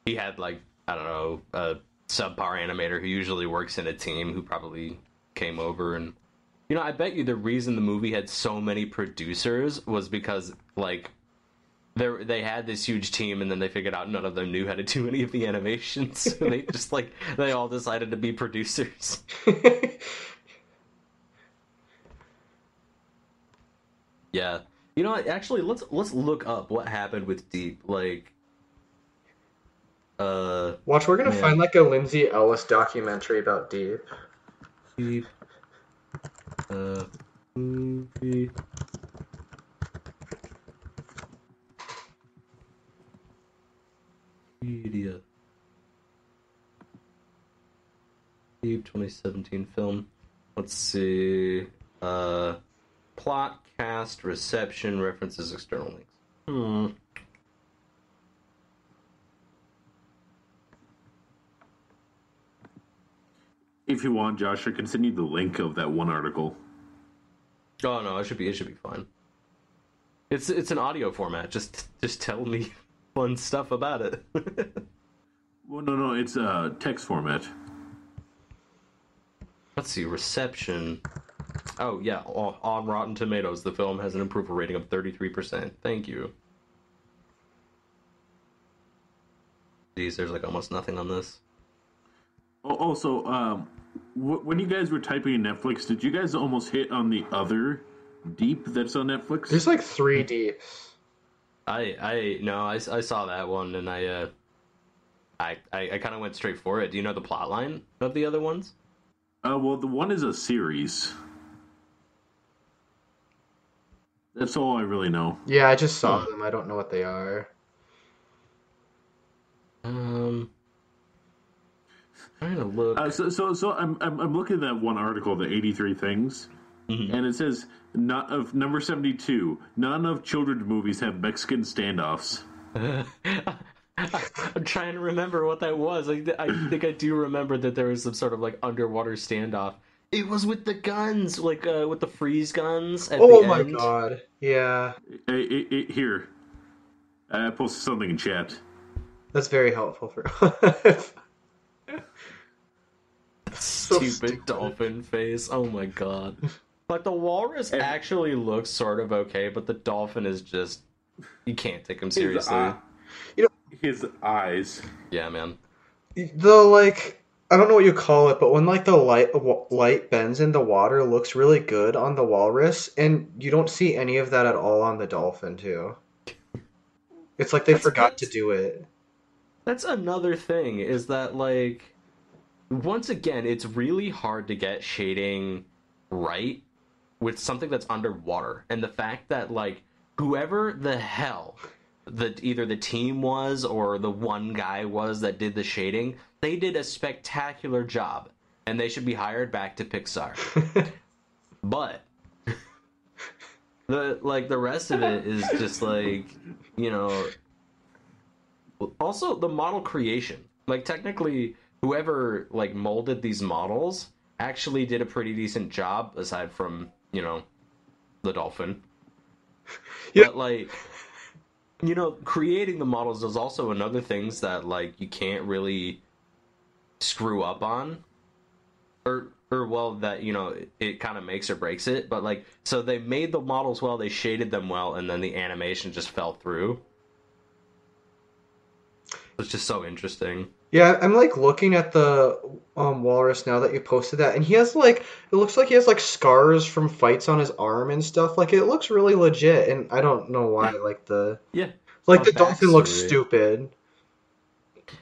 he had like I don't know a subpar animator who usually works in a team who probably came over and you know I bet you the reason the movie had so many producers was because like they they had this huge team and then they figured out none of them knew how to do any of the animations, so they just like they all decided to be producers. Yeah. You know, what, actually, let's let's look up what happened with Deep. Like, uh, Watch, we're gonna Man. find like a Lindsay Ellis documentary about Deep. Deep, uh, movie. Media. Deep 2017 film. Let's see. Uh, plot, cast, reception, references, external links. Hmm. If you want, Josh, I can send you the link of that one article. Oh no, it should be it should be fine. It's it's an audio format. Just just tell me fun stuff about it. Well, no, no, it's uh, text format. Let's see reception. Oh yeah, on Rotten Tomatoes, the film has an approval rating of thirty-three percent. Thank you. Jeez, there's like almost nothing on this. Oh, Also, um, wh- when you guys were typing in Netflix, did you guys almost hit on the other Deep that's on Netflix? There's like three deeps. I I no, I, I saw that one and I uh I I, I kind of went straight for it. Do you know the plot line of the other ones? Uh, well, the one is a series. That's all I really know. Yeah, I just saw them. I don't know what they are. Um, trying to look. Uh, so, so, so I'm, I'm, I'm looking at that one article, the 83 things, and it says not of number 72. None of children's movies have Mexican standoffs. I'm trying to remember what that was. I, I think I do remember that there was some sort of like underwater standoff. It was with the guns, like uh, with the freeze guns. At Oh the my end. god. Yeah. Eh, here, I posted something in chat. That's very helpful for Stupid, stupid. dolphin face. Oh my god. Like the walrus And- actually looks sort of okay, but the dolphin is just you can't take him His, seriously. you know his eyes. Yeah, man. the like I don't know what you call it, but when like the light w- light bends in the water, looks really good on the walrus, and you don't see any of that at all on the dolphin too. It's like they That's- forgot to do it. That's another thing is that like once again, it's really hard to get shading right with something that's underwater. And the fact that like whoever the hell that either the team was or the one guy was that did the shading, they did a spectacular job and they should be hired back to Pixar. but the like the rest of it is just like, you know, also the model creation like technically whoever like molded these models actually did a pretty decent job aside from you know the dolphin Yeah. but like you know creating the models is also another things that like you can't really screw up on. Or or well that you know it, it kind of makes or breaks it but like so they made the models well they shaded them well and then the animation just fell through it's just so interesting Yeah, I'm like looking at the um walrus now that you posted that, and he has like it looks like he has like scars from fights on his arm and stuff. Like it looks really legit, and I don't know why. Like the yeah like the dolphin looks stupid,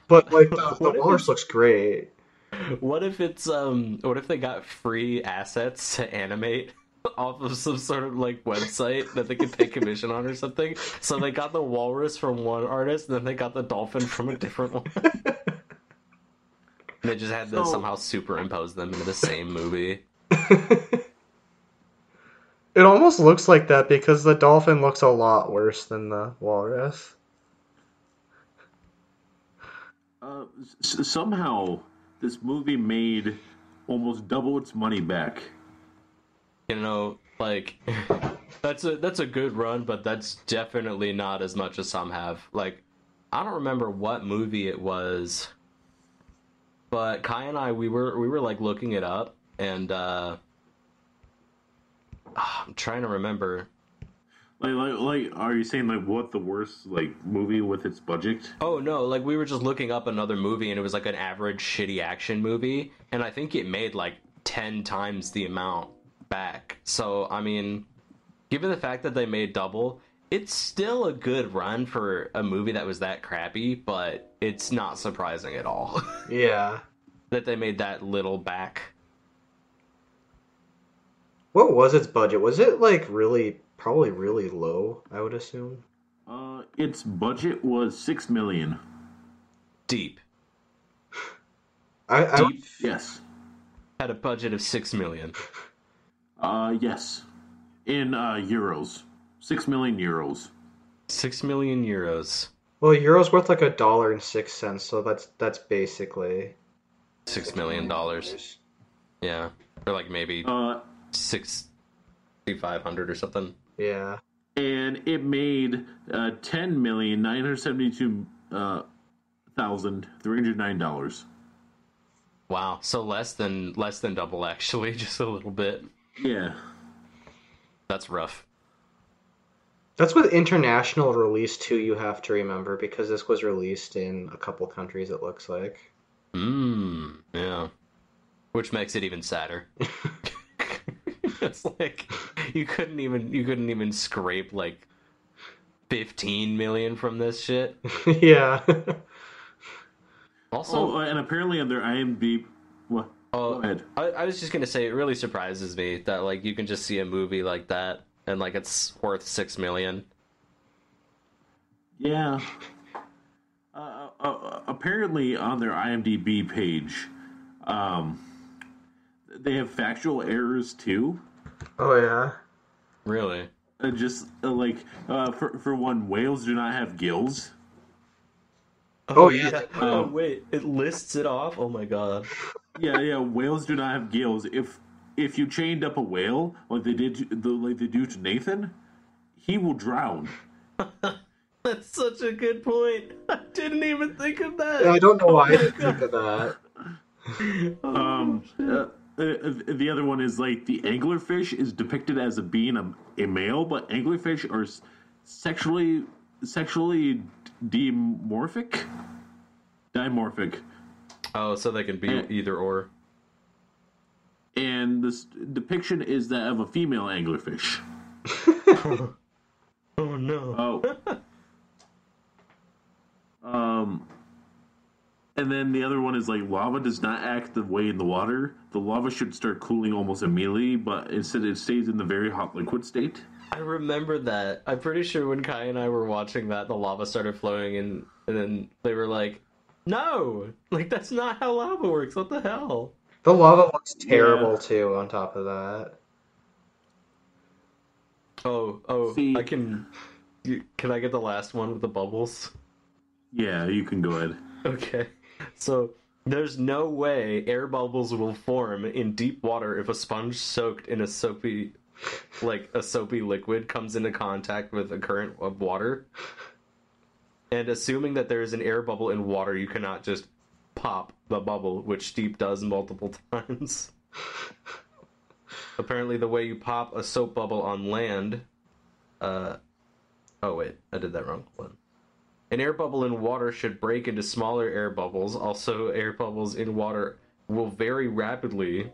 but like the, the walrus looks great. what if it's um what if they got free assets to animate off of some sort of like website that they could pay commission on or something so they got the walrus from one artist and then they got the dolphin from a different one and they just had to So- somehow superimpose them into the same movie It almost looks like that because the dolphin looks a lot worse than the walrus. Uh, s- somehow, this movie made almost double its money back. You know like that's a that's a good run but that's definitely not as much as some have. Like i don't remember what movie it was but kai and i we were we were like looking it up and uh i'm trying to remember. Like, like, like, are you saying like what the worst like movie with its budget? oh no like we were just looking up another movie and it was like an average shitty action movie and i think it made like 10 times the amount back so i mean given the fact that they made double it's still a good run for a movie that was that crappy but it's not surprising at all Yeah. that they made that little back What was its budget? Was it like really, probably really low? I would assume. Uh, its budget was six million. deep I, I deep Yes. had a budget of 6 million Uh, yes. In uh euros, six million euros. 6 million euros well, euro's worth like a dollar and six cents, so that's that's basically 6 million dollars yeah or like maybe Uh, six five hundred or something Yeah. and it made uh ten million nine hundred seventy-two uh thousand three hundred nine dollars. Wow, so less than less than double actually, just a little bit. Yeah. That's rough. That's with international release too. You have to remember because this was released in a couple countries. It looks like. Mmm. Yeah. Which makes it even sadder. it's like you couldn't even you couldn't even scrape like 15 million from this shit. yeah. Also, Oh, and apparently on their IMDb. What? Oh, Go ahead. I, I was just gonna say it really surprises me that like you can just see a movie like that and like it's worth six million. Yeah. Uh, uh, apparently, on their IMDb page, um, they have factual errors too. Oh yeah. Really? Uh, just uh, like uh, for for one, whales do not have gills. Oh, yeah. Oh Um, wait, it lists it off. Oh my god. Yeah, yeah. Whales do not have gills. If if you chained up a whale like they did, to, the, like they do to Nathan, he will drown. That's such a good point. I didn't even think of that. I don't know why I didn't think of that. Um, uh, uh, the other one is like the anglerfish is depicted as a being a, a male, but anglerfish are sexually sexually dimorphic. Dimorphic, Oh, so they can be Eh. either or. and this depiction is that of a female anglerfish. Oh no. Oh. um, and then the other one is like lava does not act the way in the water. The lava should start cooling almost immediately, but instead it stays in the very hot liquid state. I remember that. I'm pretty sure when Kai and I were watching that, the lava started flowing, and, and then they were like, "No, like that's not how lava works. What the hell?" The lava looks terrible Yeah. too. On top of that. Oh, oh, See- I can. Can I get the last one with the bubbles? Yeah, you can go ahead. Okay. So there's no way air bubbles will form in deep water if a sponge soaked in a soapy, like a soapy liquid, comes into contact with a current of water. And assuming that there is an air bubble in water, you cannot just pop the bubble, which Steep does multiple times. Apparently, the way you pop a soap bubble on land. Uh, oh wait, I did that wrong. Hold on. An air bubble in water should break into smaller air bubbles. Also, air bubbles in water will very rapidly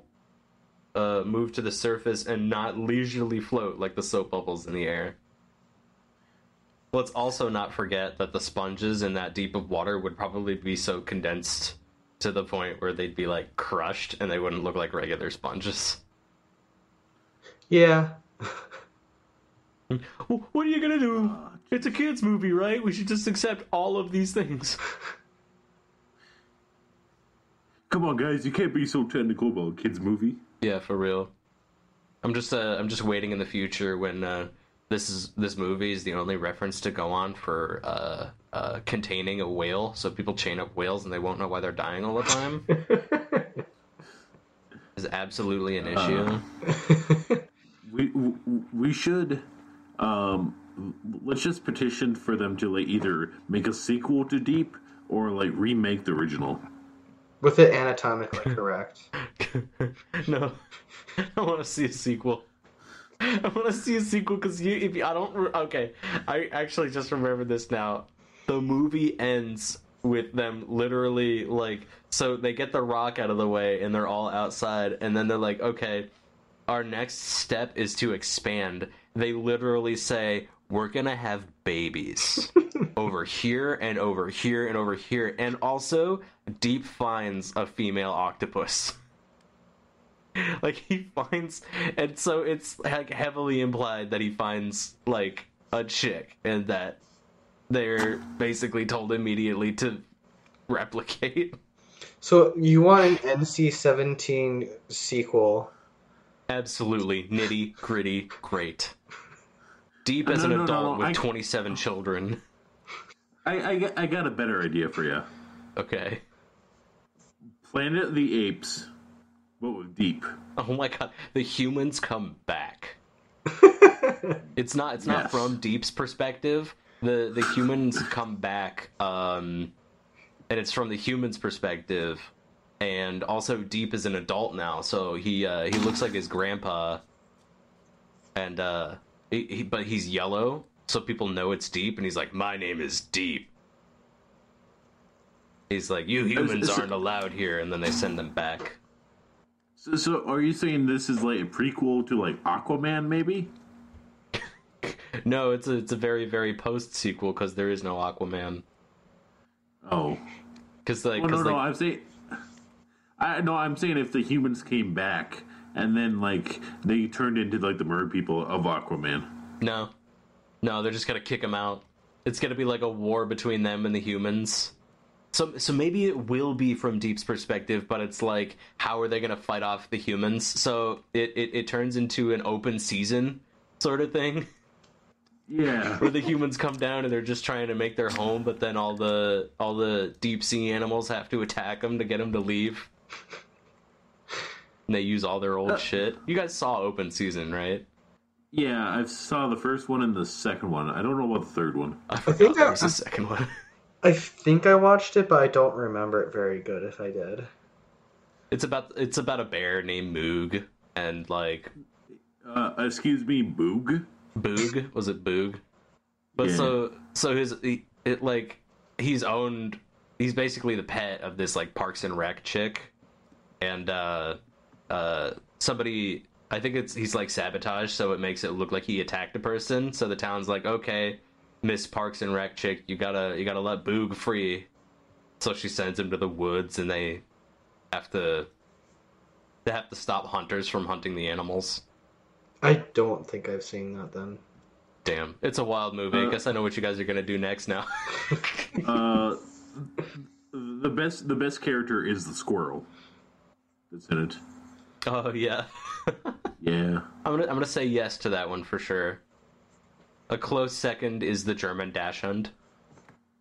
uh, move to the surface and not leisurely float like the soap bubbles in the air. Let's also not forget that the sponges in that deep of water would probably be so condensed to the point where they'd be like crushed and they wouldn't look like regular sponges. Yeah. What are you gonna do? It's a kids' movie, right? We should just accept all of these things. Come on, guys, you can't be so technical about a kids' movie. Yeah, for real. I'm just uh, I'm just waiting in the future when uh, this is this movie is the only reference to go on for uh, uh, containing a whale, so people chain up whales and they won't know why they're dying all the time. is absolutely an issue. We we, we should um let's just petition for them to like either make a sequel to Deep or like remake the original. With it anatomically correct. no, I want to see a sequel. I want to see a sequel because you, if you, I don't, re- okay, I actually just remember this now. The movie ends with them literally like, so they get the rock out of the way and they're all outside, and then they're like, okay, our next step is to expand. They literally say, we're gonna have babies over here and over here and over here, and also Deep finds a female octopus. like he finds, and so it's like heavily implied that he finds like a chick, and that they're basically told immediately to replicate. So you want an NC-17 sequel? Absolutely nitty gritty, great. Deep as No, an no, no, adult no, with I- 27 children. I, I, I got a better idea for you. Okay. Planet of the Apes, but with Deep. Oh my god, the humans come back. it's not it's not Yes. from Deep's perspective. The the humans come back um and it's from the humans perspective and also Deep is an adult now, so he uh he looks like his grandpa and uh, he, he, but he's yellow, so people know it's deep, and he's like, "My name is Deep." He's like, "You humans aren't allowed here," and then they send them back. So, so are you saying this is like a prequel to like Aquaman, maybe? No, it's a it's a very very post sequel because there is no Aquaman. Oh, Because like, oh no, like I'm saying, I no, I'm saying if the humans came back and then like they turned into like the mer people of Aquaman. no, no, they're just gonna kick them out. It's gonna be like a war between them and the humans. So so maybe it will be from Deep's perspective, but it's like how are they gonna fight off the humans? So it it, it turns into an open season sort of thing. Yeah, where the humans come down and they're just trying to make their home, but then all the all the deep sea animals have to attack them to get them to leave. And they use all their old uh, shit. You guys saw open season, right? yeah. I saw the first one and the second one. I don't know about the third one. I forgot think there I- was a second one. I think I watched it, but I don't remember it very good. If I did, It's about it's about a bear named Moog and like Uh, excuse me, Boog. Boog was it Boog? But Yeah. so so his he, it like he's owned he's basically the pet of this like Parks and Rec chick, and uh uh somebody I think it's he's like sabotage, so it makes it look like he attacked a person. So the town's like, okay, Miss Parks and Rec chick, you gotta you gotta let Boog free. So she sends him to the woods, and they have to they have to stop hunters from hunting the animals. I don't think I've seen that. Then Damn, it's a wild movie. I Uh, guess I know what you guys are gonna do next now. Uh, the best the best character is the squirrel that's in it. oh yeah, Yeah. I'm gonna I'm gonna say yes to that one for sure. A close second is the German Dachshund.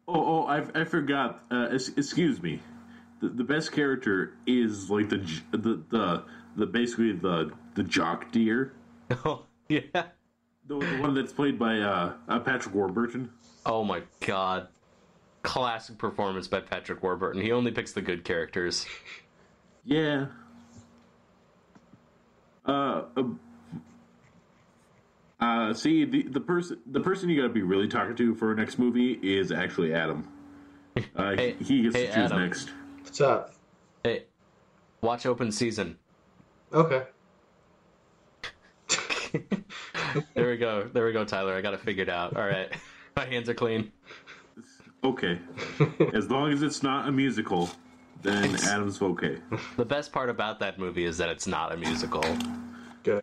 Oh, oh, I, I forgot. Uh, es- excuse me. The, the best character is like the the the, the basically the the jock deer, Oh yeah. the, the one that's played by uh, uh, Patrick Warburton. Oh my god. Classic performance by Patrick Warburton. He only picks the good characters. Yeah. Uh, uh, see the the person the person you got to be really talking to for our next movie is actually Adam. Uh, Hey- he gets hey, to choose Adam. next. what's up? Hey, watch open season. Okay. There we go. There we go, Tyler. I got it figured out. All right. My hands are clean. Okay, as long as it's not a musical, then Adam's okay. The best part about that movie is that it's not a musical.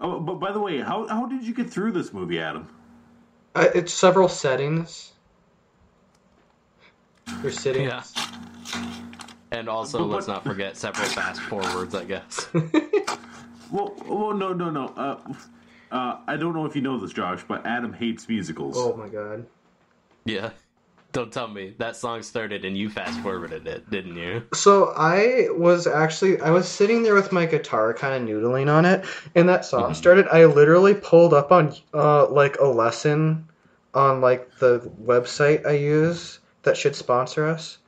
Oh, but by the way, how how did you get through this movie, Adam? Uh, it's several settings. You're sitting. Yeah. And also, But let's what- not forget several fast forwards, I guess. Well, well, no, no, no. Uh, uh, I don't know if you know this, Josh, but Adam hates musicals. Oh my god. Yeah. Don't tell me. That song started and you fast forwarded it, didn't you? So I was actually I was sitting there with my guitar kind of noodling on it and that song started I literally pulled up on uh like a lesson on like the website I use that should sponsor us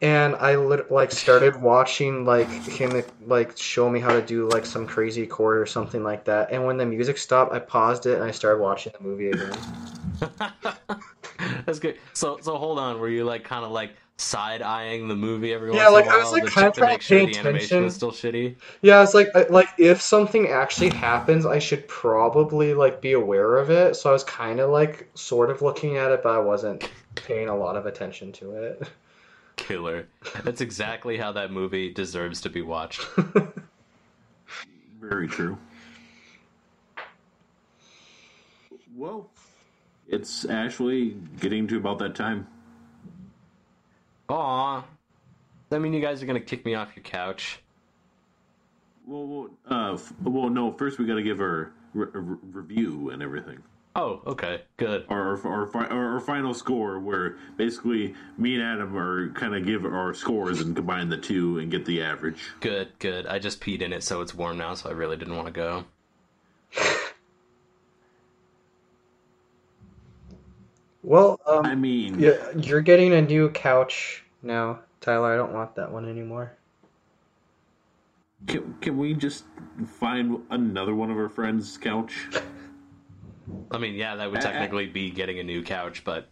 and I lit- like started watching like him like show me how to do like some crazy chord or something like that and when the music stopped I paused it and I started watching the movie again. That's good. So, so hold on. Were you like kind of like side eyeing the movie every Yeah, once like, in a I while was, like, to kinda check to trying make to sure pay the animation attention. was still shitty? Yeah, it's like I- like if something actually happens, I should probably like be aware of it. So I was kind of like sort of looking at it, but I wasn't paying a lot of attention to it. Killer. That's exactly how that movie deserves to be watched. Very true. Well, it's actually getting to about that time. Aw. Does that mean you guys are gonna kick me off your couch? Well, well, uh, f- well, no. First, we got to give our re- re- review and everything. Oh, okay, good. Our our, our our final score, where basically me and Adam are kind of give our scores and combine the two and get the average. Good, good. I just peed in it, so it's warm now, so I really didn't want to go. Well, um, I mean, yeah, you're getting a new couch now, Tyler. I don't want that one anymore. can, can we just find another one of our friends' couch? I mean, yeah, that would I- I- technically be getting a new couch, but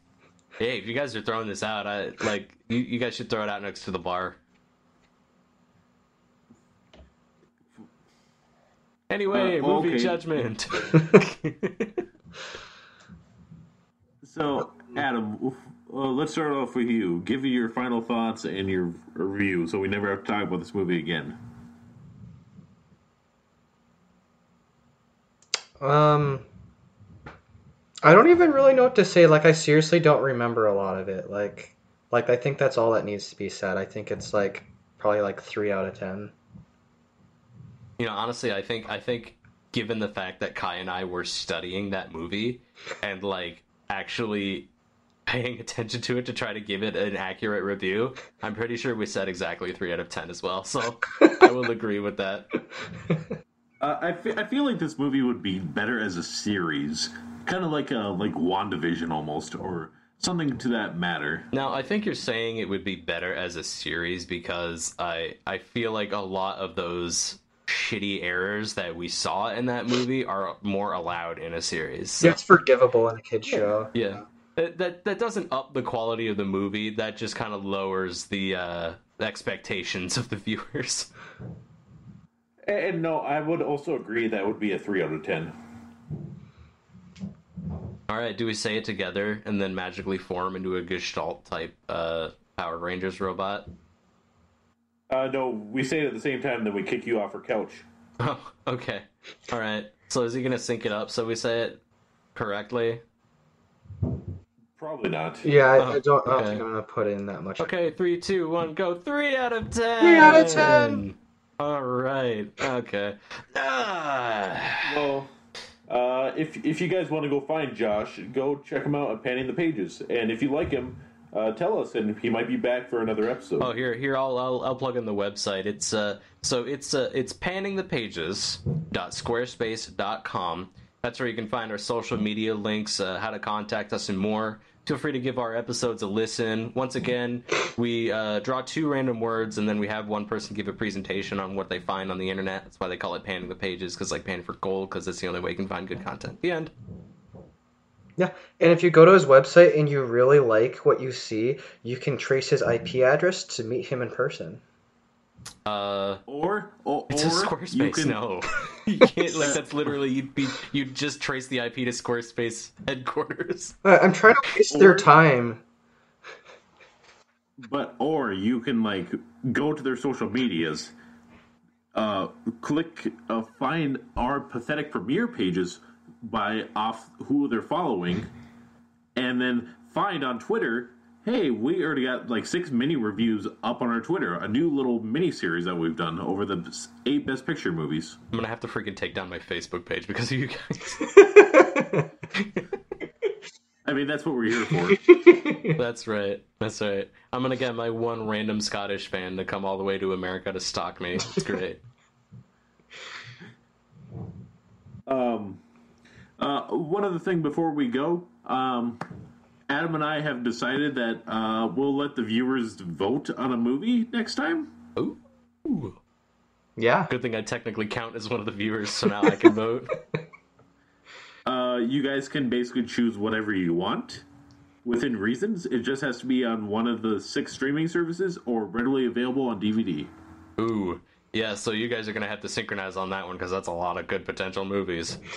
hey, if you guys are throwing this out, I like you, you guys should throw it out next to the bar. Anyway, Uh, movie okay. judgment. So, Adam, uh, let's start off with you. Give me your final thoughts and your review, so we never have to talk about this movie again. Um, I don't even really know what to say. Like, I seriously don't remember a lot of it. Like, like I think that's all that needs to be said. I think it's like probably like three out of ten. you know, honestly, I think I think given the fact that Kai and I were studying that movie and like actually paying attention to it to try to give it an accurate review, I'm pretty sure we said exactly three out of ten as well. So I will agree with that. Uh, I, fe- I feel like this movie would be better as a series, kind of like a like Wandavision almost, or something to that matter. Now, I think you're saying it would be better as a series because I I feel like a lot of those shitty errors that we saw in that movie are more allowed in a series. So, It's forgivable in a kid show. yeah. That, that that doesn't up the quality of the movie. That just kind of lowers the uh, expectations of the viewers. And, and no, I would also agree that would be a three out of ten. All right, do we say it together and then magically form into a Gestalt type uh, Power Rangers robot? Uh, no, we say it at the same time, then we kick you off our couch. Oh, okay. All right. So is he gonna sync it up so we say it correctly? Probably not. Yeah, I, Oh, I don't. I don't okay. think I'm gonna put in that much. Okay, three, two, one, go. Three out of ten. Three out of 10. All right. Okay. Ah. Well, uh, if if you guys want to go find Josh, go check him out at Panning the Pages, and if you like him, uh, tell us, and he might be back for another episode. Oh, here, here. I'll, I'll, I'll plug in the website. It's uh, so it's uh, it's panningthepages.squarespace.com. That's where you can find our social media links, uh, how to contact us, and more. Feel free to give our episodes a listen. Once again, we uh, draw two random words, and then we have one person give a presentation on what they find on the internet. That's why they call it panning the pages, because like panning for gold, because it's the only way you can find good content. The end. Yeah, and if you go to his website and you really like what you see, you can trace his IP address to meet him in person. Uh, Or, or, It's or a you Squarespace. can, No, you can't. Like that's literally you'd be you'd just trace the IP to Squarespace headquarters. Uh, I'm trying to waste their time. But or you can like go to their social medias, uh, click uh, find our pathetic premiere pages by off who they're following, and then find on Twitter. Hey, we already got like six mini reviews up on our Twitter. A new little mini series that we've done over the eight best picture movies. I'm gonna have to freaking take down my Facebook page because of you guys. I mean, that's what we're here for. That's right. That's right. I'm gonna get my one random Scottish fan to come all the way to America to stalk me. It's great. Um, uh, one other thing before we go, um, Adam and I have decided that uh, we'll let the viewers vote on a movie next time. Ooh. Ooh. Yeah. Good thing I technically count as one of the viewers, so now I can vote. Uh, you guys can basically choose whatever you want within reasons. It just has to be on one of the six streaming services or readily available on DVD. Ooh. Yeah, so you guys are gonna have to synchronize on that one because that's a lot of good potential movies.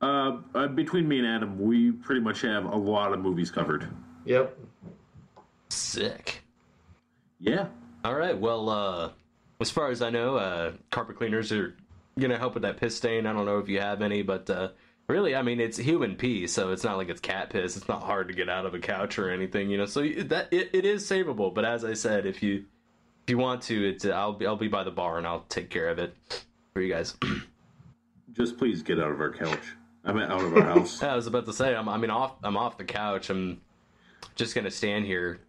Uh, uh, between me and Adam, we pretty much have a lot of movies covered. Yep. Sick. Yeah. All right. Well, uh, as far as I know, uh, carpet cleaners are gonna help with that piss stain. I don't know if you have any, but uh, really, I mean, it's human pee, so it's not like it's cat piss. It's not hard to get out of a couch or anything, you know. So that it, it is savable. But as I said, if you if you want to, it's I'll be I'll be by the bar and I'll take care of it for you guys. Just please get out of our couch. I mean, out of our house. I was about to say, I'm I mean off I'm off the couch. I'm just gonna stand here.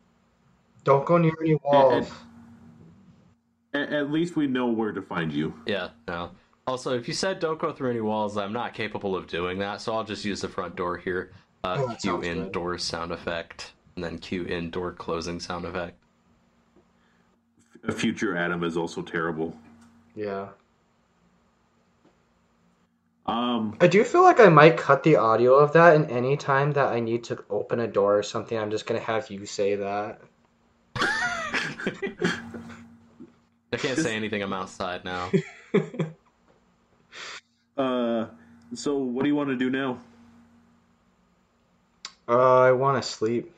Don't go near any walls. at, at least we know where to find you. Yeah. No. Also, if you said don't go through any walls, I'm not capable of doing that, so I'll just use the front door here. Uh, Oh, cue sounds good. indoor sound effect, and then cue indoor closing sound effect. A future Adam is also terrible. Yeah. Um, I do feel like I might cut the audio of that, and any time that I need to open a door or something, I'm just gonna have you say that. I can't say anything. I'm outside now. uh, so what do you want to do now? Uh, I want to sleep.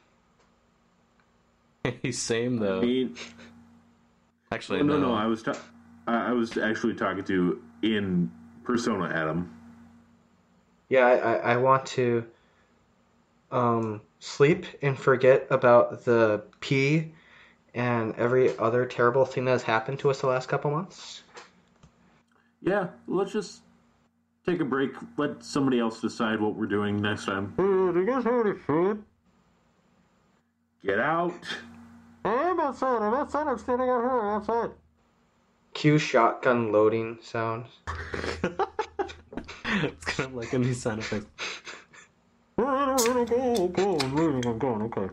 He's same I though. mean, Actually, no, no. no, I was ta- I I was actually talking to in persona Adam. Yeah, I, I, I want to um sleep and forget about the pee and every other terrible thing that has happened to us the last couple months. Yeah, let's just take a break. Let somebody else decide what we're doing next time. do you guys have any food? Get out. I'm outside. I'm outside. I'm standing out here. I'm outside. Cue shotgun loading sounds. it's kind of like a new sound effect. I'm going,